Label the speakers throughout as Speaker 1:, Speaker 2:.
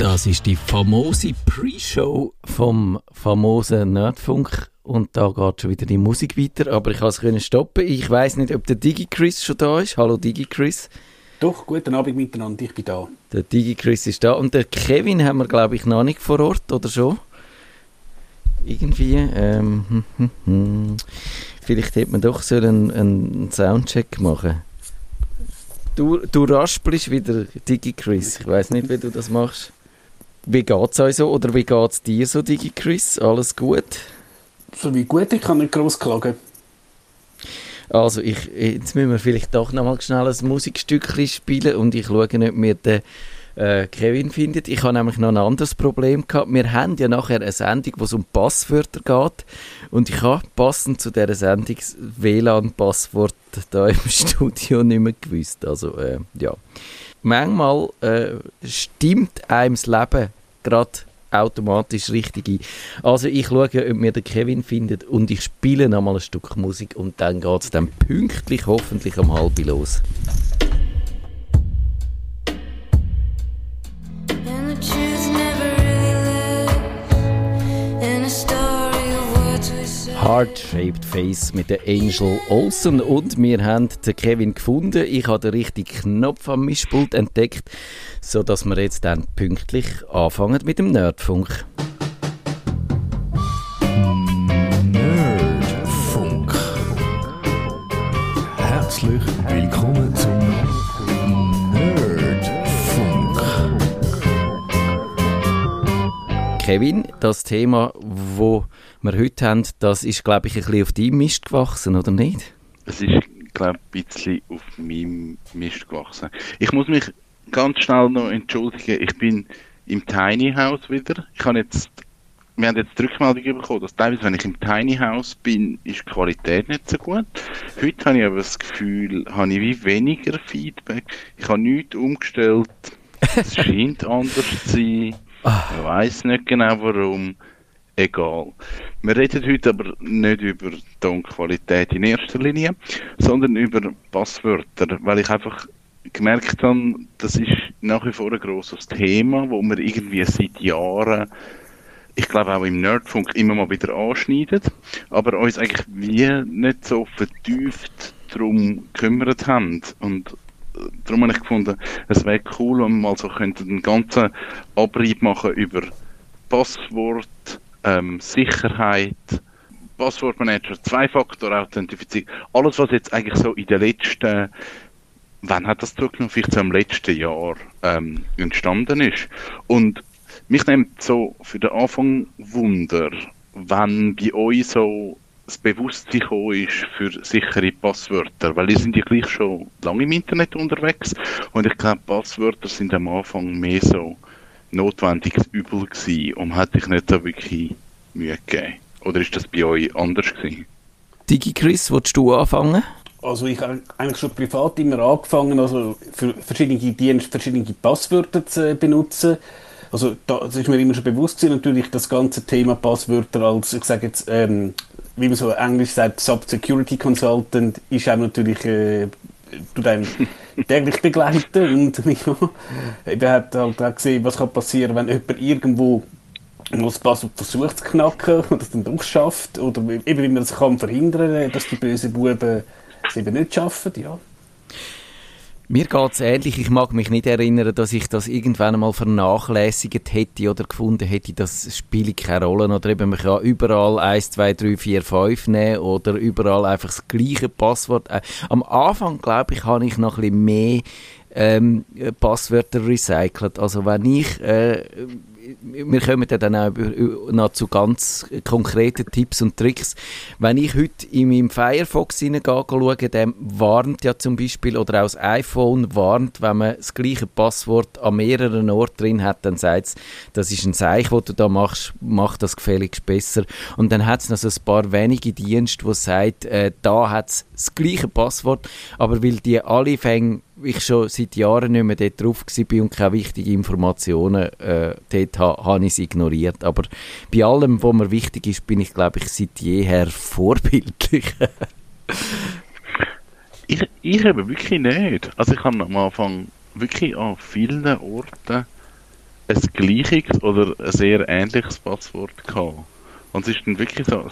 Speaker 1: Das ist die famose Pre-Show vom famosen Nerdfunk und da geht schon wieder die Musik weiter, aber ich kann es stoppen. Ich weiß nicht, ob der DigiChris schon da ist. Hallo DigiChris.
Speaker 2: Doch, guten Abend miteinander, ich bin da.
Speaker 1: Der DigiChris ist da und der Kevin haben wir glaube ich noch nicht vor Ort, oder schon? Irgendwie, ähm, hm, hm, hm. vielleicht hätte man doch so einen, einen Soundcheck machen Du, du raspelst wieder, DigiChris. Ich weiß nicht, wie du das machst. Wie geht es euch so oder wie geht es dir so, DigiChris? Alles gut?
Speaker 2: So wie gut, ich kann nicht groß klagen.
Speaker 1: Also ich, jetzt müssen wir vielleicht doch noch mal schnell ein Musikstückchen spielen und ich schaue nicht, ob wir den äh, Kevin findet. Ich habe nämlich noch ein anderes Problem gehabt. Wir haben ja nachher eine Sendung, wo es um Passwörter geht und ich habe passend zu dieser Sendung WLAN-Passwort da im Studio nicht mehr gewusst. Also äh, ja manchmal äh, stimmt einem das Leben gerade automatisch richtig ein. Also ich schaue, ob mir der Kevin findet und ich spiele nochmal ein Stück Musik und dann geht es dann pünktlich hoffentlich um halb los. Heart-Shaped Face mit der Angel Olsen und wir haben den Kevin gefunden. Ich habe den richtigen Knopf am Mischpult entdeckt, sodass wir jetzt dann pünktlich anfangen mit dem Nerdfunk.
Speaker 3: Nerdfunk.
Speaker 1: Kevin, das Thema, wo wir heute haben, das ist, glaube ich, ein bisschen auf deinem Mist gewachsen, oder nicht?
Speaker 4: Es ist, glaube ich, ein bisschen auf meinem Mist gewachsen. Ich muss mich ganz schnell noch entschuldigen. Ich bin im Tiny House wieder. Ich habe jetzt, wir haben jetzt die Rückmeldung bekommen, dass teilweise, wenn ich im Tiny House bin, ist die Qualität nicht so gut. Heute habe ich aber das Gefühl, habe ich wie weniger Feedback. Ich habe nichts umgestellt. Es scheint anders zu sein.
Speaker 1: Ah.
Speaker 4: Ich weiß nicht genau warum egal. Wir reden heute aber nicht über Tonqualität in erster Linie, sondern über Passwörter, weil ich einfach gemerkt habe, das ist nach wie vor ein grosses Thema, wo wir irgendwie seit Jahren, ich glaube auch im Nerdfunk, immer mal wieder anschneiden, aber uns eigentlich wie nicht so vertieft darum gekümmert haben. Und darum habe ich gefunden, es wäre cool, wenn wir mal einen ganzen Abrieb machen über Passwort, ähm, Sicherheit, Passwortmanager, Zwei-Faktor-Authentifizierung, alles was jetzt eigentlich so in den letzten, wann hat das zurückgenommen, vielleicht so im letzten Jahr ähm, entstanden ist. Und mich nimmt so für den Anfang Wunder, wenn bei euch so das Bewusstsein gekommen ist für sichere Passwörter, weil ihr sind ja gleich schon lange im Internet unterwegs und ich glaube, Passwörter sind am Anfang mehr so notwendiges Übel gewesen und hat sich nicht so wirklich Mühe gegeben? Oder ist das bei euch anders gewesen?
Speaker 1: Digi Chris, willst du anfangen?
Speaker 2: Also ich habe eigentlich schon privat immer angefangen, also für verschiedene Dienste verschiedene Passwörter zu benutzen. Also das ist mir immer schon bewusst gewesen, natürlich das ganze Thema Passwörter als, ich sage jetzt, ähm, wie man so englisch sagt, Sub-Security Consultant ist auch natürlich äh, tut einem täglich begleiten und ja, eben hat halt auch gesehen, was kann passieren, wenn jemand irgendwo das Passwort versucht zu knacken und das dann doch schafft oder eben wie man das kann verhindern, dass die bösen Buben es eben nicht schaffen, ja.
Speaker 1: Mir geht es ähnlich. Ich mag mich nicht erinnern, dass ich das irgendwann einmal vernachlässigt hätte oder gefunden hätte, das spiele keine Rolle. Oder eben, man kann überall 1, 2, 3, 4, 5 nehmen oder überall einfach das gleiche Passwort. Äh, am Anfang, glaube ich, habe ich noch ein bisschen mehr ähm, Passwörter recycelt. Also wenn ich äh, wir kommen dann auch noch zu ganz konkreten Tipps und Tricks. Wenn ich heute in meinem Firefox hineingehe, schaue, der warnt ja zum Beispiel, oder auch das iPhone warnt, wenn man das gleiche Passwort an mehreren Orten drin hat, dann sagt es, das ist ein Zeichen, das du da machst, mach das gefälligst besser. Und dann hat es noch so ein paar wenige Dienste, die sagen, äh, da hat es das gleiche Passwort, aber weil die alle fängen ich schon seit Jahren nicht mehr dort drauf war und keine wichtigen Informationen äh, dort habe, habe ich es ignoriert. Aber bei allem, was mir wichtig ist, bin ich, glaube ich, seit jeher vorbildlich.
Speaker 4: ich, ich eben wirklich nicht. Also ich habe am Anfang wirklich an vielen Orten ein gleiches oder ein sehr ähnliches Passwort gehabt. Und es ist dann wirklich so ein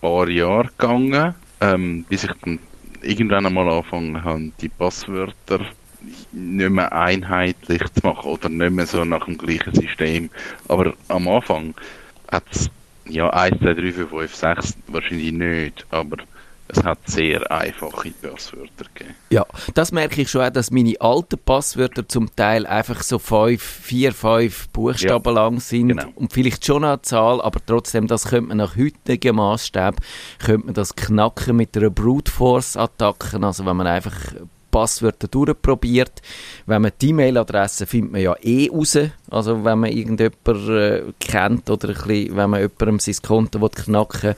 Speaker 4: paar Jahre gegangen, ähm, bis ich dann irgendwann einmal angefangen habe, die Passwörter nicht mehr einheitlich zu machen oder nicht mehr so nach dem gleichen System. Aber am Anfang hat es ja 1, 2, 3, 4, 5, 6 wahrscheinlich nicht, aber es hat sehr einfache Passwörter gegeben.
Speaker 1: Ja, das merke ich schon auch, dass meine alten Passwörter zum Teil einfach so fünf, vier, fünf Buchstaben
Speaker 4: Ja,
Speaker 1: lang sind
Speaker 4: genau.
Speaker 1: und vielleicht schon eine Zahl, aber trotzdem, das könnte man nach heutigem Maßstab, könnte man das knacken mit einer Brute Force Attacke, also wenn man einfach Passwörter durchprobiert. Wenn man die E-Mail-Adresse findet man ja eh raus. Also wenn man irgendjemanden äh, kennt oder ein bisschen, wenn man jemandem sein Konto will knacken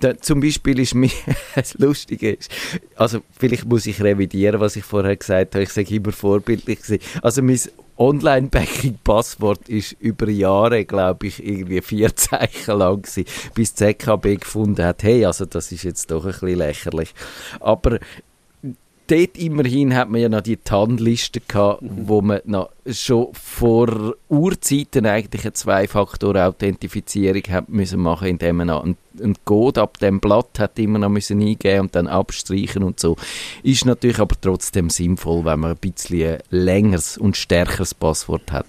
Speaker 1: da, Zum Beispiel ist mir, das Lustige ist, also vielleicht muss ich revidieren, was ich vorher gesagt habe. Ich sage immer vorbildlich gewesen. Also mein Online-Banking-Passwort ist über Jahre, glaube ich, irgendwie vier Zeichen lang gewesen, bis die ZKB gefunden hat, hey, also das ist jetzt doch ein bisschen lächerlich. Aber dort immerhin hat man ja noch die TAN-Liste gehabt, wo man noch schon vor Urzeiten eigentlich eine Zwei-Faktor-Authentifizierung hat müssen machen, indem man noch einen, einen Code ab dem Blatt hat immer noch müssen eingeben und dann abstreichen und so. Ist natürlich aber trotzdem sinnvoll, wenn man ein bisschen ein längeres und stärkeres Passwort hat.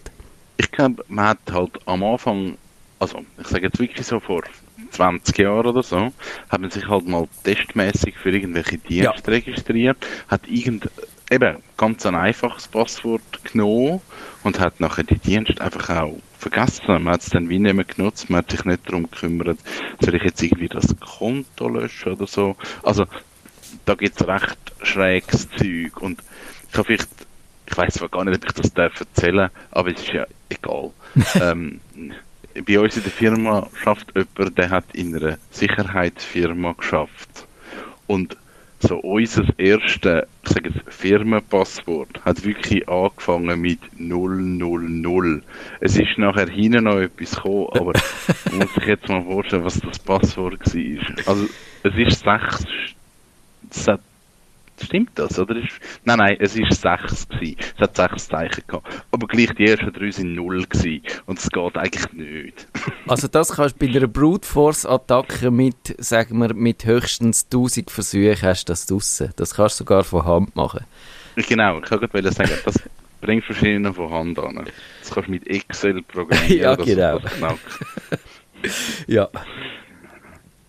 Speaker 4: Ich glaube, man hat halt am Anfang, also ich sage jetzt wirklich so vor 20 Jahren oder so, hat man sich halt mal testmäßig für irgendwelche Dienste registriert, hat irgend eben ganz ein einfaches Passwort genommen und hat nachher die Dienste einfach auch vergessen. Man hat es dann wie nicht mehr genutzt, man hat sich nicht darum gekümmert, soll ich jetzt irgendwie das Konto löschen oder so. Also da gibt es recht schräges Zeug und ich habe vielleicht, ich weiß zwar gar nicht, ob ich das darf erzählen, aber es ist ja egal. ähm, bei uns in der Firma schafft jemand, der hat in einer Sicherheitsfirma geschafft. Und so unser erstes, ich sage jetzt, Firmenpasswort hat wirklich angefangen mit 000. Es ist nachher hinten noch etwas gekommen, aber man muss sich jetzt mal vorstellen, was das Passwort war. Also, es ist sechs, Stimmt das, oder? Ist, nein, nein, es ist sechs gewesen. Es hat sechs Zeichen gehabt. Aber gleich die ersten drei sind null gewesen. Und es geht eigentlich nicht.
Speaker 1: Also das kannst du bei einer Brute Force Attacke mit, sagen wir, mit höchstens 1000 Versuchen hast das draussen. Das kannst du sogar von Hand machen.
Speaker 4: genau, ich wollte sagen, das bringst du noch von Hand an. Das kannst du mit Excel programmieren.
Speaker 1: Ja, genau. Ja.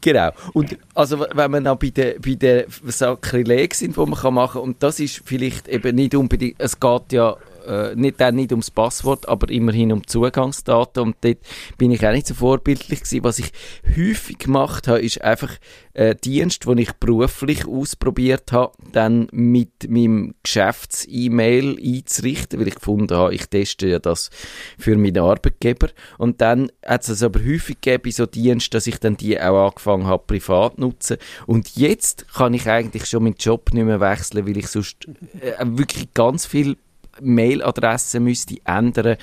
Speaker 1: Genau. Und also wenn wir noch bei den bei den Sakrileg sind, wo man kann machen und das ist vielleicht eben nicht unbedingt, es geht ja äh, nicht dann nicht ums Passwort, aber immerhin um Zugangsdaten und dort bin ich auch nicht so vorbildlich gewesen. Was ich häufig gemacht habe, ist einfach äh, Dienst, den ich beruflich ausprobiert habe, dann mit meinem Geschäfts-E-Mail einzurichten, weil ich gefunden habe, ich teste ja das für meinen Arbeitgeber. Und dann hat es aber häufig gegeben, so Diensten, dass ich dann die auch angefangen habe, privat nutzen. Und jetzt kann ich eigentlich schon meinen Job nicht mehr wechseln, weil ich sonst äh, wirklich ganz viel Mailadresse müsste ändern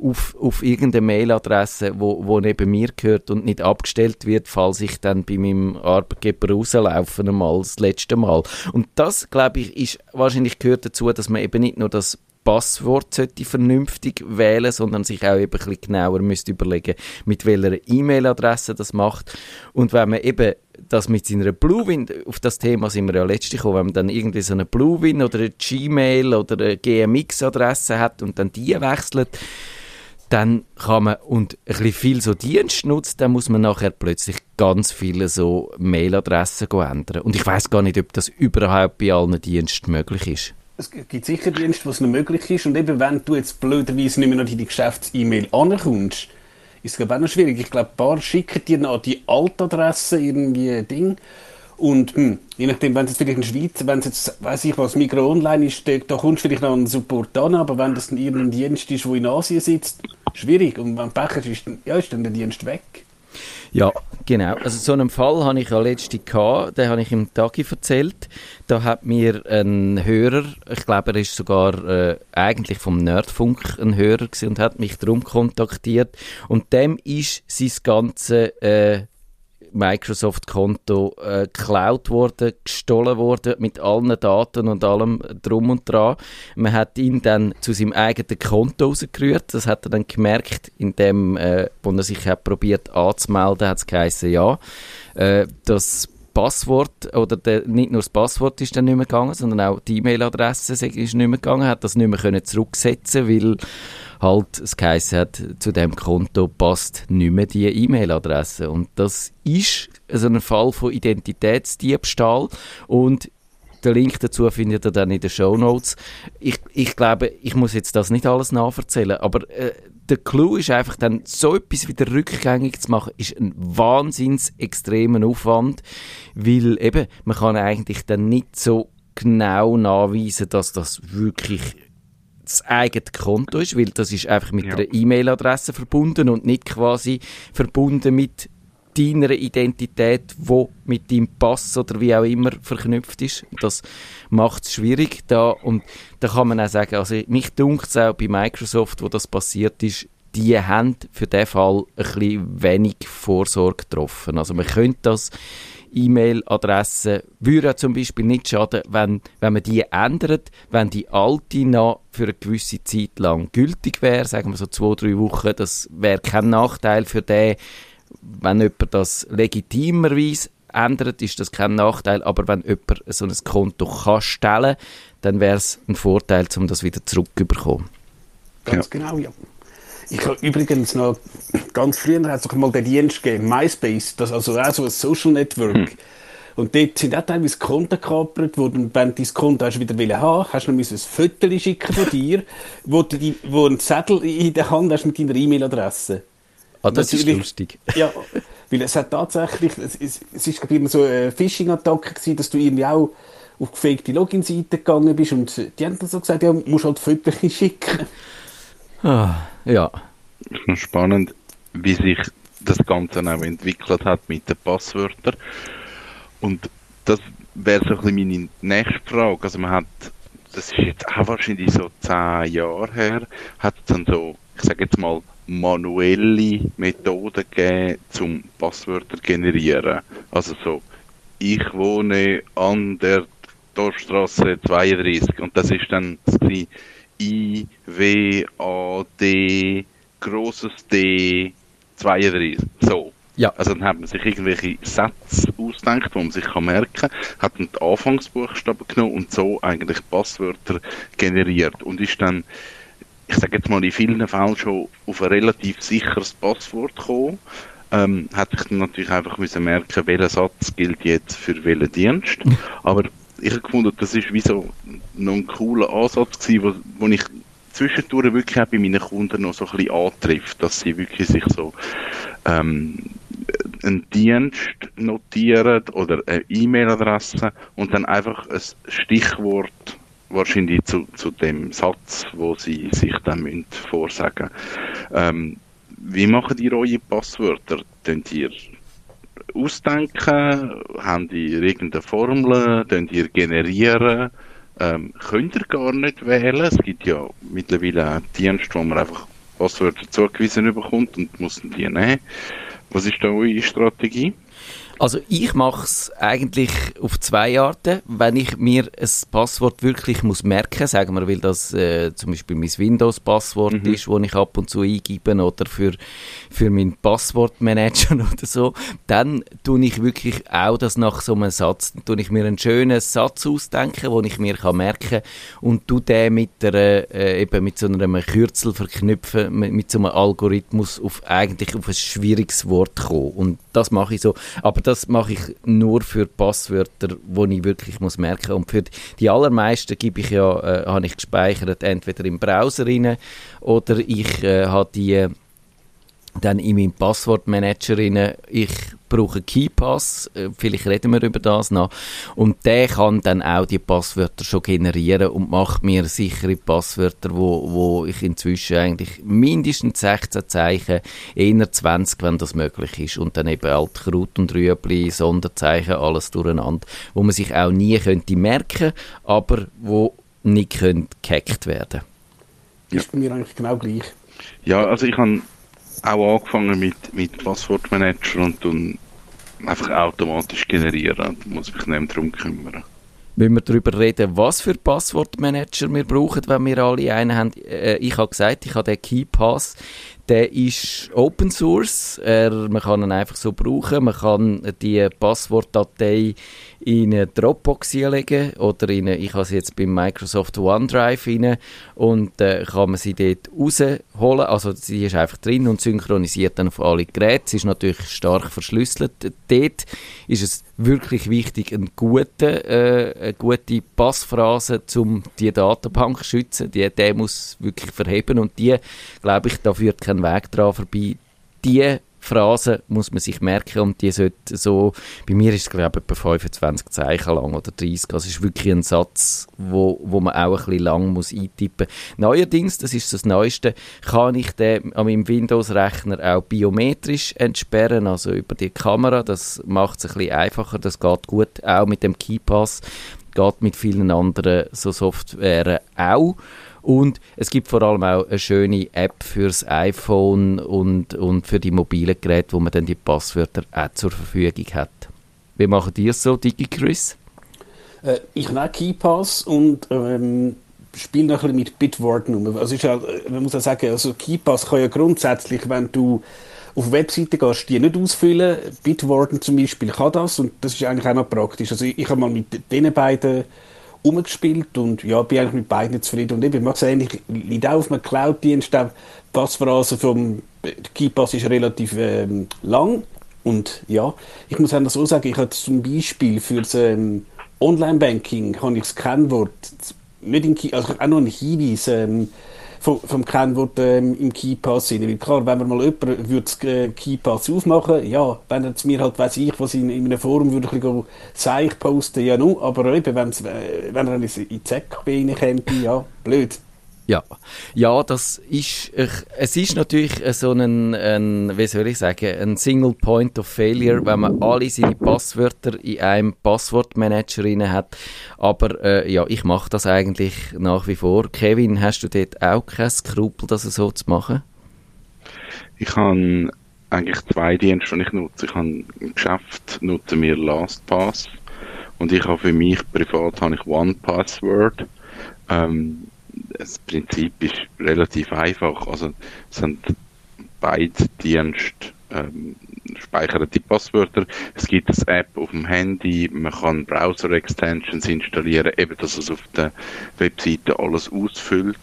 Speaker 1: auf, auf irgendeine Mailadresse, wo, wo neben mir gehört und nicht abgestellt wird, falls ich dann bei meinem Arbeitgeber rauslaufe einmal das letzte Mal. Und das, glaube ich, ist wahrscheinlich gehört dazu, dass man eben nicht nur das Passwort sollte vernünftig wählen, sondern sich auch eben ein bisschen genauer müsste überlegen, mit welcher E-Mail-Adresse das macht. Und wenn man eben das mit seiner Bluewin, auf das Thema sind wir ja letztlich gekommen, wenn man dann irgendwie so eine Bluewin oder eine Gmail oder eine GMX-Adresse hat und dann die wechselt, dann kann man, und ein bisschen viel so Dienst nutzt, dann muss man nachher plötzlich ganz viele so Mailadressen ändern. Und ich weiß gar nicht, ob das überhaupt bei allen Diensten möglich ist.
Speaker 2: Es gibt sicher Dienste, wo es noch möglich ist. Und eben, wenn du jetzt blöderweise nicht mehr noch in die Geschäfts-E-Mail ankommst, ist es glaube auch noch schwierig. Ich glaube, ein paar schicken dir noch die Altadresse irgendwie ein Ding. Und hm, je nachdem, wenn es jetzt vielleicht in der Schweiz, wenn es jetzt, weiß ich was, Migros Online ist, da, da kommst du vielleicht noch einen Support an, aber wenn das dann irgendein Dienst ist, der in Asien sitzt, schwierig. Und wenn Pech hast, ist, dann, ja, ist dann der Dienst weg.
Speaker 1: Ja, genau. Also so einen Fall habe ich ja letztens gehabt, den habe ich im Tagi erzählt. Da hat mir ein Hörer, ich glaube, er ist sogar äh, eigentlich vom Nerdfunk ein Hörer gewesen und hat mich darum kontaktiert. Und dem ist sein ganze äh, Microsoft-Konto äh, geklaut worden, gestohlen worden, mit allen Daten und allem drum und dran. Man hat ihn dann zu seinem eigenen Konto rausgerührt. Das hat er dann gemerkt, indem, äh, wo er sich hat probiert anzumelden, hat es geheißen, ja, äh, das Passwort, oder der, nicht nur das Passwort ist dann nicht mehr gegangen, sondern auch die E-Mail-Adresse ist nicht mehr gegangen, hat das nicht mehr können zurücksetzen, weil halt es geheißen hat, zu dem Konto passt nicht mehr die E-Mail-Adresse. Und das ist so ein Fall von Identitätsdiebstahl und den Link dazu findet ihr dann in den Show Notes. Ich, ich glaube, ich muss jetzt das nicht alles nachverzählen, aber äh, der Clou ist einfach dann, so etwas wieder rückgängig zu machen, ist ein wahnsinns extremer Aufwand, weil eben, man kann eigentlich dann nicht so genau nachweisen, dass das wirklich das eigene Konto ist, weil das ist einfach mit
Speaker 4: Ja.
Speaker 1: einer E-Mail-Adresse verbunden und nicht quasi verbunden mit deiner Identität, wo mit deinem Pass oder wie auch immer verknüpft ist. Das macht es schwierig da und da kann man auch sagen, also mich dunkt es auch bei Microsoft, wo das passiert ist, die haben für den Fall ein bisschen wenig Vorsorge getroffen. Also man könnte das E-Mail-Adresse würde ja zum Beispiel nicht schaden, wenn, wenn man die ändert, wenn die alte noch für eine gewisse Zeit lang gültig wäre, sagen wir so zwei, drei Wochen, das wäre kein Nachteil für den, wenn jemand das legitimerweise ändert, ist das kein Nachteil, aber wenn jemand so ein Konto kann stellen, dann wäre es ein Vorteil, um das wieder zurückzubekommen.
Speaker 2: Ganz genau, ja. Ich habe übrigens noch, ganz früher hat es doch mal den Dienst gegeben, MySpace, das also auch so ein Social Network. Und dort sind auch teilweise Konten gekapert worden. Wenn du dein Konto hast wieder wollen haben, hast du noch ein Foto schicken von dir, wo du die, wo einen Zettel in der Hand hast mit deiner E-Mail-Adresse.
Speaker 1: Ah, das ist lustig.
Speaker 2: Ja, weil es hat tatsächlich, es, es, es ist glaub ich, immer so eine Phishing-Attacke gewesen, dass du irgendwie auch auf gefakte Login-Seiten gegangen bist und die haben dann so gesagt, ja, musst halt Fotos schicken.
Speaker 1: Ah, ja.
Speaker 4: ist noch spannend, wie sich das Ganze auch entwickelt hat mit den Passwörtern. Und das wäre so ein bisschen meine nächste Frage. Also man hat, das ist jetzt auch wahrscheinlich so zehn Jahre her, hat es dann so, ich sage jetzt mal, manuelle Methoden gegeben, zum Passwörter generieren. Also so, ich wohne an der Torstraße 32 und das ist dann das I, W, A, D, grosses D, 32. So.
Speaker 1: Ja.
Speaker 4: Also dann hat man sich irgendwelche Sätze ausgedacht, die man sich kann merken kann, hat dann die Anfangsbuchstaben genommen und so eigentlich Passwörter generiert und ist dann, ich sage jetzt mal in vielen Fällen schon auf ein relativ sicheres Passwort gekommen. Ähm, hat sich dann natürlich einfach müssen merken, welcher Satz gilt jetzt für welchen Dienst. Aber ich habe gefunden, das ist wie so noch ein cooler Ansatz gewesen, wo, wo ich zwischendurch wirklich auch bei meinen Kunden noch so ein bisschen antrifft, dass sie wirklich sich so ähm, einen Dienst notieren oder eine E-Mail-Adresse und dann einfach ein Stichwort wahrscheinlich zu, zu dem Satz, wo sie sich dann müssen vorsagen ähm, Wie machen ihr eure Passwörter? Könnt ihr ausdenken? Habt ihr irgendeine Formel? Könnt ihr generieren? Ähm, könnt ihr gar nicht wählen? Es gibt ja mittlerweile Dienste, wo man einfach Passwörter zugewiesen bekommt und muss die nehmen. Was ist da eure Strategie?
Speaker 1: Also ich mache es eigentlich auf zwei Arten. Wenn ich mir ein Passwort wirklich muss merken, sagen wir, weil das äh, zum Beispiel mein Windows-Passwort
Speaker 4: Mhm.
Speaker 1: ist, wo ich ab und zu eingebe oder für, für meinen Passwortmanager oder so, dann tue ich wirklich auch das nach so einem Satz, dann tue ich mir einen schönen Satz ausdenken, den ich mir kann merken und tu den mit der, äh, eben mit so einem Kürzel verknüpfen, mit, mit so einem Algorithmus auf eigentlich auf ein schwieriges Wort kommen. Und das mache ich so. Aber das mache ich nur für Passwörter, wo ich wirklich muss merken. Und für die allermeisten gebe ich ja, äh, habe ich gespeichert, entweder im Browser rein oder ich äh, habe die äh, dann in meinem Passwortmanager rein, ich brauche KeyPass, äh, vielleicht reden wir über das noch, und der kann dann auch die Passwörter schon generieren und macht mir sichere Passwörter, wo, wo ich inzwischen eigentlich mindestens 16 Zeichen, eher 20, wenn das möglich ist, und dann eben alt Kraut und Rüebli, Sonderzeichen, alles durcheinander, wo man sich auch nie könnte merken, aber wo nicht könnte gehackt werden.
Speaker 2: Ist bei mir eigentlich genau gleich.
Speaker 4: Ja, also ich habe auch angefangen mit, mit Passwortmanager und dann einfach automatisch generieren. Da muss ich mich nicht mehr darum kümmern.
Speaker 1: Wenn wir darüber reden, was für Passwortmanager wir brauchen, wenn wir alle einen haben. Äh, ich habe gesagt, ich habe den KeyPass. Der ist Open Source. Er, man kann ihn einfach so brauchen. Man kann die Passwortdatei in eine Dropbox legen oder in eine, ich habe sie jetzt beim Microsoft OneDrive rein und äh, kann man sie dort rausholen. Also sie ist einfach drin und synchronisiert dann auf alle Geräte. Sie ist natürlich stark verschlüsselt. Dort ist es wirklich wichtig, eine gute, äh, eine gute Passphrase, um die Datenbank zu schützen. Die, der muss wirklich verheben und die, glaube ich, da führt kein Weg dran vorbei. Die Phrase muss man sich merken und die sollte so, bei mir ist es glaube ich etwa 25 Zeichen lang oder 30, also ist wirklich ein Satz, wo, wo man auch ein bisschen lang muss eintippen. Neuerdings, das ist das Neueste, kann ich den an meinem Windows-Rechner auch biometrisch entsperren, also über die Kamera, das macht es ein bisschen einfacher, das geht gut, auch mit dem KeyPass, geht mit vielen anderen so Software auch. Und es gibt vor allem auch eine schöne App fürs iPhone und, und für die mobilen Geräte, wo man dann die Passwörter auch zur Verfügung hat. Wie machen die es so, DigiChris?
Speaker 2: Äh, ich habe KeyPass und ähm, spiele noch ein bisschen mit Bitwarden um. Also ist ja, man muss ja sagen, also KeyPass kann ja grundsätzlich, wenn du auf Webseiten gehst, die nicht ausfüllen. Bitwarden zum Beispiel kann das und das ist eigentlich auch noch praktisch. Also ich, ich habe mal mit diesen beiden umgespielt und ja, bin eigentlich mit beiden zufrieden. Und eben, es ähnlich, liegt auch auf einem Cloud-Dienst, die Passphrase vom KeyPass ist relativ ähm, lang und ja, ich muss auch so sagen, ich habe zum Beispiel für das ähm, Online-Banking habe ich das Kennwort nicht in Key, also auch noch einen Hinweis ähm, vom, vom Kennwort ähm, im KeyPass sind. Weil klar, wenn man mal jemand würde äh, KeyPass aufmachen, ja, wenn er mir halt, weiß ich, was in, in einem Forum würde sei ich posten, ja nu, aber eben, äh, wenn er in die ZKB reinkäme, ja, blöd.
Speaker 1: Ja, ja, das ist, es ist natürlich so ein, ein, wie soll ich sagen, ein Single Point of Failure, wenn man alle seine Passwörter in einem Passwortmanager rein hat. Aber äh, ja, ich mache das eigentlich nach wie vor. Kevin, hast du dort auch kein Skrupel, das so zu machen?
Speaker 4: Ich habe eigentlich zwei Dienste, die ich nutze. Ich habe im Geschäft nutze wir LastPass und ich habe für mich privat habe ich OnePassword. Ähm, das Prinzip ist relativ einfach. Also sind beide Dienste ähm, speichern die Passwörter. Es gibt eine App auf dem Handy, man kann Browser-Extensions installieren, eben dass es auf der Webseite alles ausfüllt.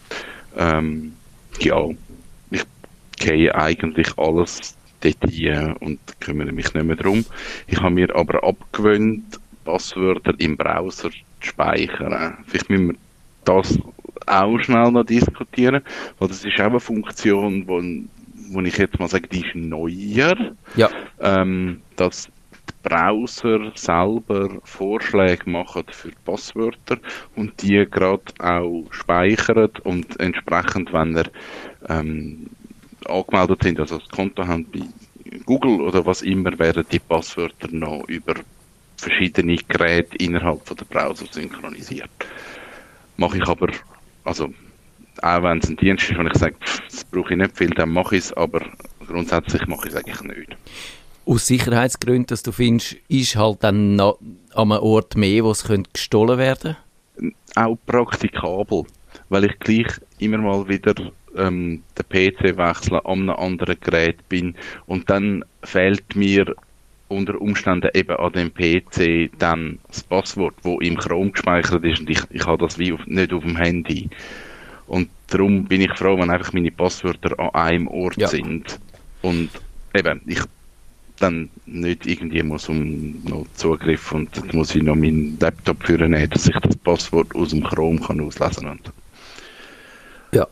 Speaker 4: Ähm, ja, ich gehe eigentlich alles dort hier und kümmere mich nicht mehr darum. Ich habe mir aber abgewöhnt, Passwörter im Browser zu speichern. Vielleicht müssen wir das auch schnell noch diskutieren, weil das ist auch eine Funktion, wo, wo ich jetzt mal sage, die ist neuer,
Speaker 1: Ja.
Speaker 4: ähm, dass die Browser selber Vorschläge machen für Passwörter und die gerade auch speichern und entsprechend, wenn er ähm, angemeldet sind, also das Konto haben bei Google oder was immer, werden die Passwörter noch über verschiedene Geräte innerhalb von der Browser synchronisiert. Mache ich aber, also auch wenn es ein Dienst ist, wenn ich sage, das brauche ich nicht viel, dann mache ich es, aber grundsätzlich mache ich es eigentlich nicht.
Speaker 1: Aus Sicherheitsgründen, dass du findest, ist halt dann noch an einem Ort mehr, wo es könnte gestohlen werden
Speaker 4: Auch praktikabel, weil ich gleich immer mal wieder ähm, den PC wechseln, an einem anderen Gerät bin und dann fehlt mir unter Umständen eben an dem PC dann das Passwort, wo im Chrome gespeichert ist und ich, ich habe das wie auf, nicht auf dem Handy. Und darum bin ich froh, wenn einfach meine Passwörter an einem Ort
Speaker 1: Ja.
Speaker 4: sind. Und eben, ich dann nicht irgendwie muss um noch Zugriff und dann muss ich noch meinen Laptop führen, dass ich das Passwort aus dem Chrome kann auslesen und
Speaker 1: Ja.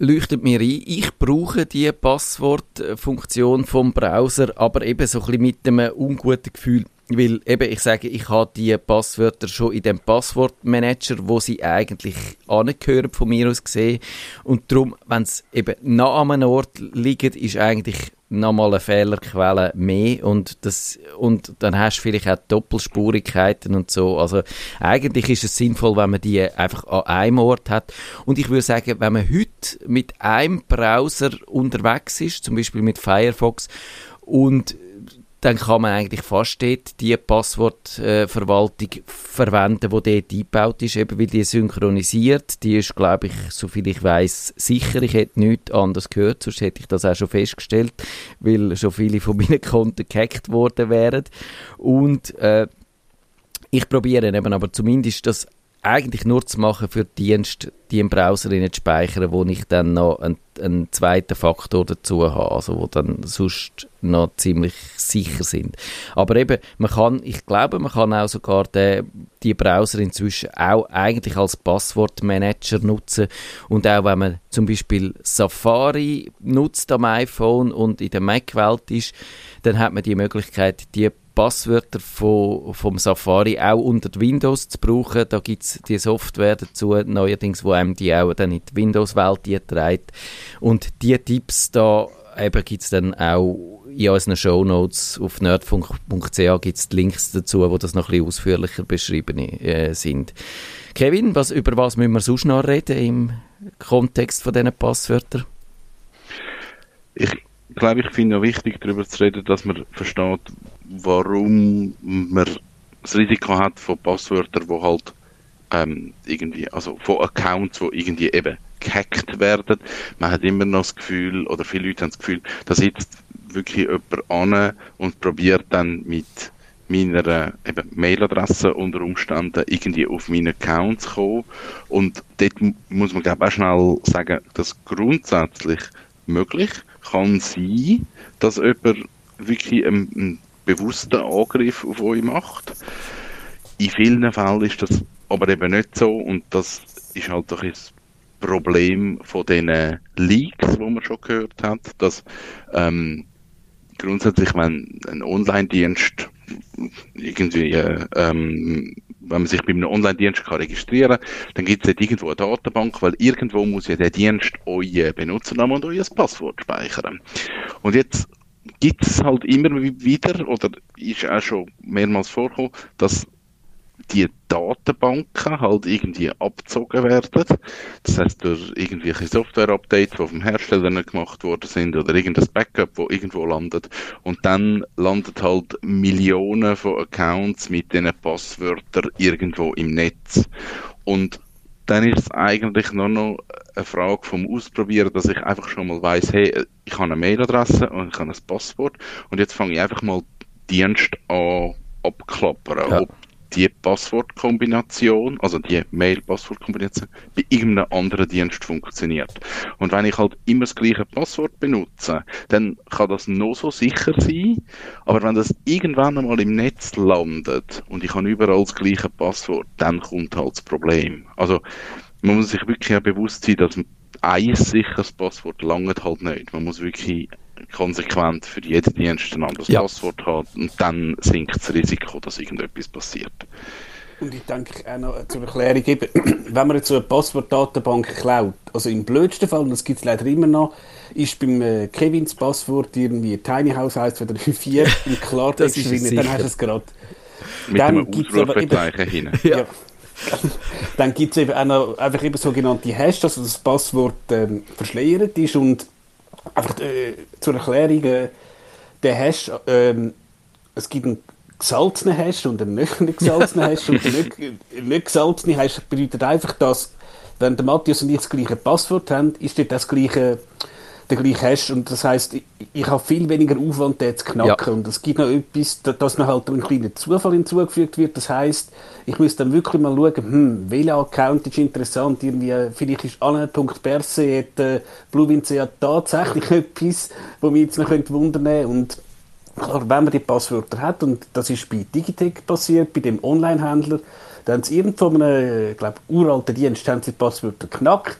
Speaker 1: Leuchtet mir ein, ich brauche die Passwortfunktion vom Browser, aber eben so ein bisschen mit einem unguten Gefühl. Weil eben, ich sage, ich habe die Passwörter schon in dem Passwortmanager, wo sie eigentlich angehören, von mir aus gesehen. Und darum, wenn es eben noch an einem Ort liegt, ist eigentlich nochmal eine Fehlerquelle mehr und, das, und dann hast du vielleicht auch Doppelspurigkeiten und so. Also eigentlich ist es sinnvoll, wenn man die einfach an einem Ort hat. Und ich würde sagen, wenn man heute mit einem Browser unterwegs ist, zum Beispiel mit Firefox, und dann kann man eigentlich fast dort die Passwortverwaltung verwenden, die dort eingebaut ist, eben weil die synchronisiert. Die ist, glaube ich, soviel ich weiß, sicher. Ich hätte nichts anderes gehört, sonst hätte ich das auch schon festgestellt, weil schon viele von meinen Konten gehackt worden wären. Und äh, ich probiere eben aber zumindest das eigentlich nur zu machen für Dienst, die im Browser zu speichern, wo ich dann noch einen, einen, zweiten Faktor dazu habe, also wo dann sonst noch ziemlich sicher sind. Aber eben, man kann, ich glaube, man kann auch sogar den, die Browser inzwischen auch eigentlich als Passwortmanager nutzen und auch wenn man zum Beispiel Safari nutzt am iPhone und in der Mac-Welt ist, dann hat man die Möglichkeit, die Passwörter von, vom Safari auch unter Windows zu brauchen. Da gibt es die Software dazu, neuerdings, wo einem die auch dann in die Windows-Welt trägt. Und die Tipps da gibt es dann auch in unseren Shownotes auf nerdfunk.ch gibt es Links dazu, wo das noch ein bisschen ausführlicher beschrieben äh, sind. Kevin, was, über was müssen wir sonst noch reden im Kontext von diesen Passwörtern?
Speaker 4: Ich glaube, ich finde es wichtig, darüber zu reden, dass man versteht, warum man das Risiko hat von Passwörtern, wo halt ähm, irgendwie, also von Accounts, wo irgendwie eben gehackt werden. Man hat immer noch das Gefühl, oder viele Leute haben das Gefühl, da sitzt wirklich jemand an und probiert dann mit meiner eben Mailadresse unter Umständen irgendwie auf meinen Account zu kommen. Und dort muss man glaube ich auch schnell sagen, dass grundsätzlich möglich kann sein, dass jemand wirklich einen, einen bewussten Angriff auf euch macht. In vielen Fällen ist das aber eben nicht so und das ist halt doch ein Problem von den Leaks, wo man schon gehört hat, dass ähm, grundsätzlich, wenn ein Online-Dienst irgendwie, äh, ähm, wenn man sich bei einem Online-Dienst registrieren kann, dann gibt es irgendwo eine Datenbank, weil irgendwo muss ja der Dienst euer Benutzernamen und euer Passwort speichern. Und jetzt gibt es halt immer wieder, oder ist auch schon mehrmals vorgekommen, dass die Datenbanken halt irgendwie abgezogen werden. Das heißt, durch irgendwelche Software-Updates, die vom Hersteller nicht gemacht worden sind, oder irgendein Backup, wo irgendwo landet. Und dann landet halt Millionen von Accounts mit diesen Passwörtern irgendwo im Netz. Und dann ist es eigentlich nur noch eine Frage vom Ausprobieren, dass ich einfach schon mal weiß, hey, ich habe eine Mailadresse und ich habe ein Passwort und jetzt fange ich einfach mal Dienst an abklappern, ja. ob die Passwortkombination, also die Mail-Passwortkombination, bei irgendeinem anderen Dienst funktioniert. Und wenn ich halt immer das gleiche Passwort benutze, dann kann das noch so sicher sein, aber wenn das irgendwann einmal im Netz landet und ich habe überall das gleiche Passwort, dann kommt halt das Problem. Also man muss sich wirklich auch bewusst sein, dass ein sicheres Passwort langt halt nicht. Man muss wirklich konsequent für jeden Dienst ein anderes ja. Passwort haben und dann sinkt das Risiko, dass irgendetwas passiert.
Speaker 2: Und ich denke auch noch zur Erklärung eben, wenn man jetzt so eine Passwortdatenbank klaut, also im blödsten Fall, und das gibt es leider immer noch, ist beim äh, Kevins Passwort irgendwie Tiny House 1234 im Klartext drin, dann hast du es gerade.
Speaker 4: Mit dann einem Ausrufezeichen hin.
Speaker 2: Ja. dann gibt es eben auch noch einfach eben sogenannte Hash, also das Passwort ähm, verschleiert ist und einfach äh, zur Erklärung, äh, der Hash, ähm, es gibt einen gesalzenen Hash und einen nicht gesalzenen Hash. Und der nicht, nicht gesalzene Hash bedeutet einfach, dass wenn der Matthias und ich das gleiche Passwort haben, ist dort das gleiche der gleiche Hash. Und das heißt ich, ich habe viel weniger Aufwand, den zu knacken. Ja. und es gibt noch etwas, dass mir halt ein kleiner Zufall hinzugefügt wird, das heißt ich muss dann wirklich mal schauen, hm, welcher Account ist interessant, irgendwie, vielleicht ist anne.perse, äh, BlueWinCA tatsächlich etwas, wo mich jetzt noch wundern könnte. Und klar, wenn man die Passwörter hat und das ist bei Digitec passiert, bei dem Online-Händler, dann haben sie irgendwo einem, glaube uralten Dienst haben sie die Passwörter geknackt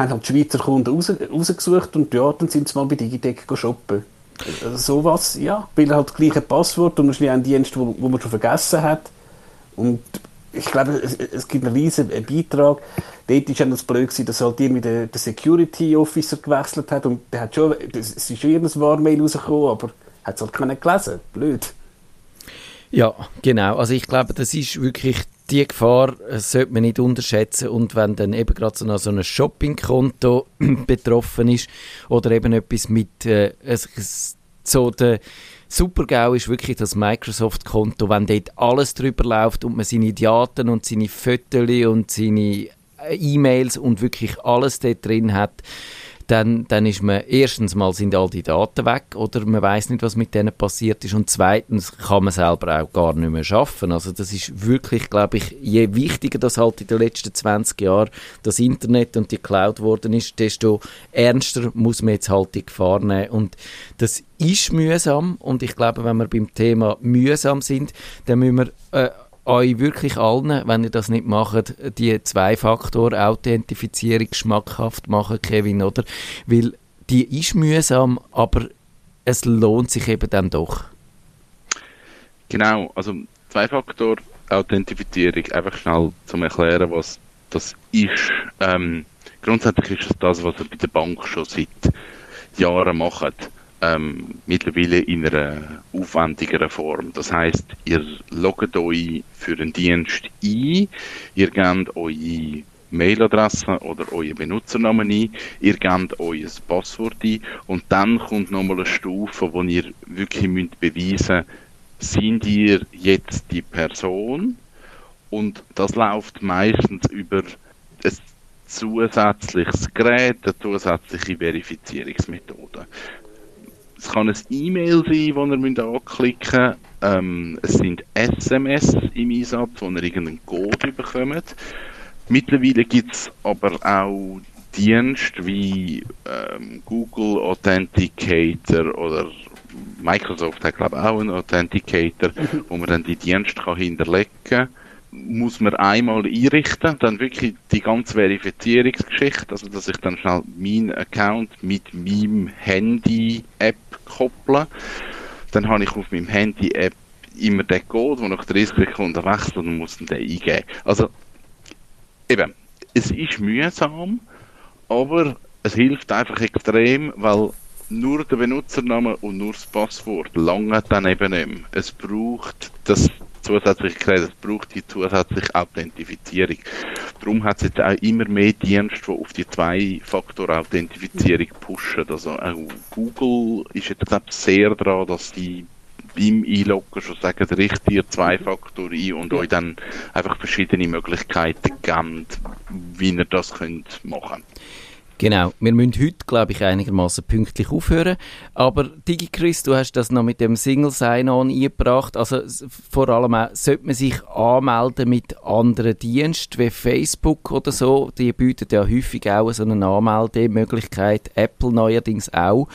Speaker 2: haben halt die Schweizer Kunden raus, rausgesucht und ja, dann sind sie mal bei Digitec shoppen. Also sowas, ja, weil halt das gleiche Passwort und wahrscheinlich einen Dienst, wo, wo man schon vergessen hat. Und ich glaube, es, es gibt einen riesen Beitrag. Dort war das blöd, dass halt irgendwie der, der Security Officer gewechselt hat und der hat schon, es ist schon irgendein Warmail rausgekommen, aber hat es halt keiner gelesen. Blöd.
Speaker 1: Ja, genau. Also ich glaube, das ist wirklich die Gefahr äh, sollte man nicht unterschätzen. Und wenn dann eben gerade so, so ein Shoppingkonto betroffen ist oder eben etwas mit äh, so der Super-GAU ist wirklich das Microsoft-Konto, wenn dort alles drüber läuft und man seine Daten und seine Fotos und seine äh, E-Mails und wirklich alles dort drin hat dann, dann ist man erstens mal sind all die Daten weg oder? Man weiß nicht, was mit denen passiert ist. Und zweitens kann man selber auch gar nicht mehr schaffen. Also das ist wirklich, glaube ich, je wichtiger das halt in den letzten 20 Jahren das Internet und die Cloud worden ist, desto ernster muss man jetzt halt die Gefahr nehmen. Und das ist mühsam. Und ich glaube, wenn wir beim Thema mühsam sind, dann müssen wir äh, euch wirklich allen, wenn ihr das nicht macht, die Zwei-Faktor-Authentifizierung schmackhaft machen, Kevin, oder? Weil die ist mühsam, aber es lohnt sich eben dann doch.
Speaker 4: Genau, also Zwei-Faktor-Authentifizierung, einfach schnell zum Erklären, was das ist. Ähm, grundsätzlich ist es das, was ihr bei der Bank schon seit Jahren macht ähm, mittlerweile in einer aufwendigeren Form. Das heißt, ihr loggt euch für einen Dienst ein, ihr gebt eure Mailadresse oder euer Benutzernamen ein, ihr gebt euer Passwort ein und dann kommt nochmal eine Stufe, wo ihr wirklich müsst beweisen sind ihr jetzt die Person und das läuft meistens über ein zusätzliches Gerät, eine zusätzliche Verifizierungsmethode. Es kann ein E-Mail sein, das ihr anklicken müsst. Ähm, es sind SMS im Einsatz, wo ihr irgendeinen Code bekommt. Mittlerweile gibt es aber auch Dienste wie ähm, Google Authenticator oder Microsoft hat glaube ich auch einen Authenticator, wo man dann die Dienste kann hinterlegen kann muss man einmal einrichten, dann wirklich die ganze Verifizierungsgeschichte, also dass ich dann schnell meinen Account mit meinem Handy-App kopple. Dann habe ich auf meinem Handy-App immer den Code, der nach 30 Sekunden wechselt und muss den eingeben. Also, eben, es ist mühsam, aber es hilft einfach extrem, weil nur der Benutzername und nur das Passwort lange dann eben nicht mehr. Es braucht das zusätzliche Gerät, es braucht die zusätzliche Authentifizierung. Darum hat es jetzt auch immer mehr Dienste, die auf die Zwei-Faktor-Authentifizierung pushen. Also auch Google ist jetzt glaube sehr dran, dass die beim Einloggen schon sagen, richtet ihr Zwei-Faktor ein und euch dann einfach verschiedene Möglichkeiten geben, wie ihr das könnt machen könnt.
Speaker 1: Genau, wir müssen heute, glaube ich, einigermaßen pünktlich aufhören. Aber DigiChris, du hast das noch mit dem Single Sign-On eingebracht. Also vor allem auch, sollte man sich anmelden mit anderen Diensten wie Facebook oder so. Die bieten ja häufig auch so eine Anmeldemöglichkeit. Apple neuerdings auch.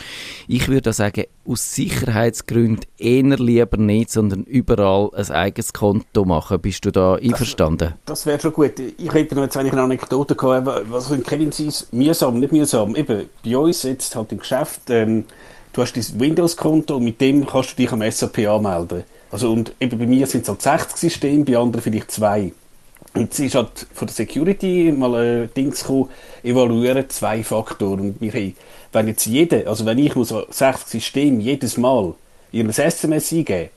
Speaker 1: Ich würde sagen, aus Sicherheitsgründen eher lieber nicht, sondern überall ein eigenes Konto machen. Bist du da einverstanden?
Speaker 2: Das, das wäre schon gut. Ich hätte noch jetzt eigentlich eine Anekdote gehabt, was in Kevin ist, mühsam, nicht mühsam. Eben, bei uns jetzt halt im Geschäft, ähm, du hast dein Windows-Konto und mit dem kannst du dich am SAP anmelden. Also, und eben bei mir sind es halt 60 Systeme, bei anderen vielleicht zwei. Es ist halt von der Security mal ein Ding gekommen, evaluieren zwei Faktoren. Und wir haben wenn jetzt jeder, also wenn ich muss 60 Systeme jedes Mal in ein SMS eingeben,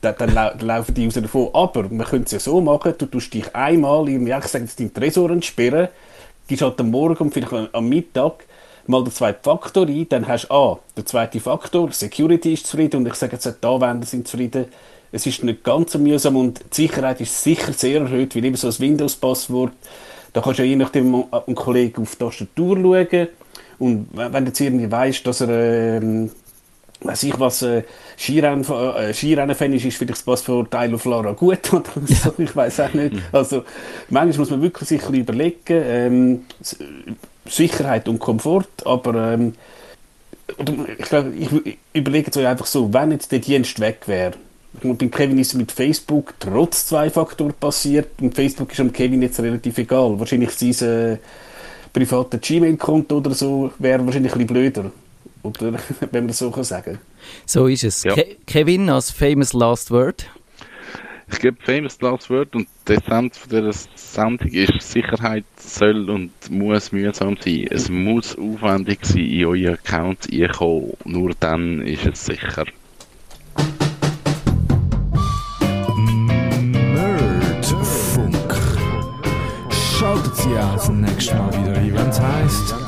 Speaker 2: dann, dann, lau laufen die raus davon. Aber man könnte es ja so machen, du tust dich einmal, irgendwie, ich sage jetzt, deinen Tresor entsperren, gehst halt am Morgen und vielleicht am Mittag mal den zweiten Faktor ein, dann hast du A, der zweite Faktor, Security ist zufrieden und ich sage jetzt, die Anwender sind zufrieden. Es ist nicht ganz so mühsam und die Sicherheit ist sicher sehr erhöht, weil eben so ein Windows-Passwort, da kannst du ja je nachdem einen Kollegen auf die Tastatur schauen, und wenn du jetzt irgendwie weißt, dass er, ähm, weiß ich was, äh, Skirennen, äh, Skirennen-Fan ist, ist vielleicht das Passwort Teil of Lara gut oder so, ich weiß auch nicht. Also, manchmal muss man wirklich sich ein überlegen, ähm, Sicherheit und Komfort, aber ähm, ich glaube, ich überlege es euch einfach so, wenn jetzt der Dienst weg wäre, und beim Kevin ist es mit Facebook trotz zwei Faktor passiert und Facebook ist am Kevin jetzt relativ egal. Wahrscheinlich sein privaten Gmail-Konto oder so wäre wahrscheinlich ein bisschen blöder. Oder, wenn man das so kann sagen
Speaker 1: So ist es. Ja. Ke Kevin, als famous last word?
Speaker 4: Ich gebe famous last word und die Essenz von dieser Sendung ist, Sicherheit soll und muss mühsam sein. Es muss aufwendig sein, in euren Account einkommen. Nur dann ist es sicher.
Speaker 3: Auch zum nächsten Mal wieder. Es heisst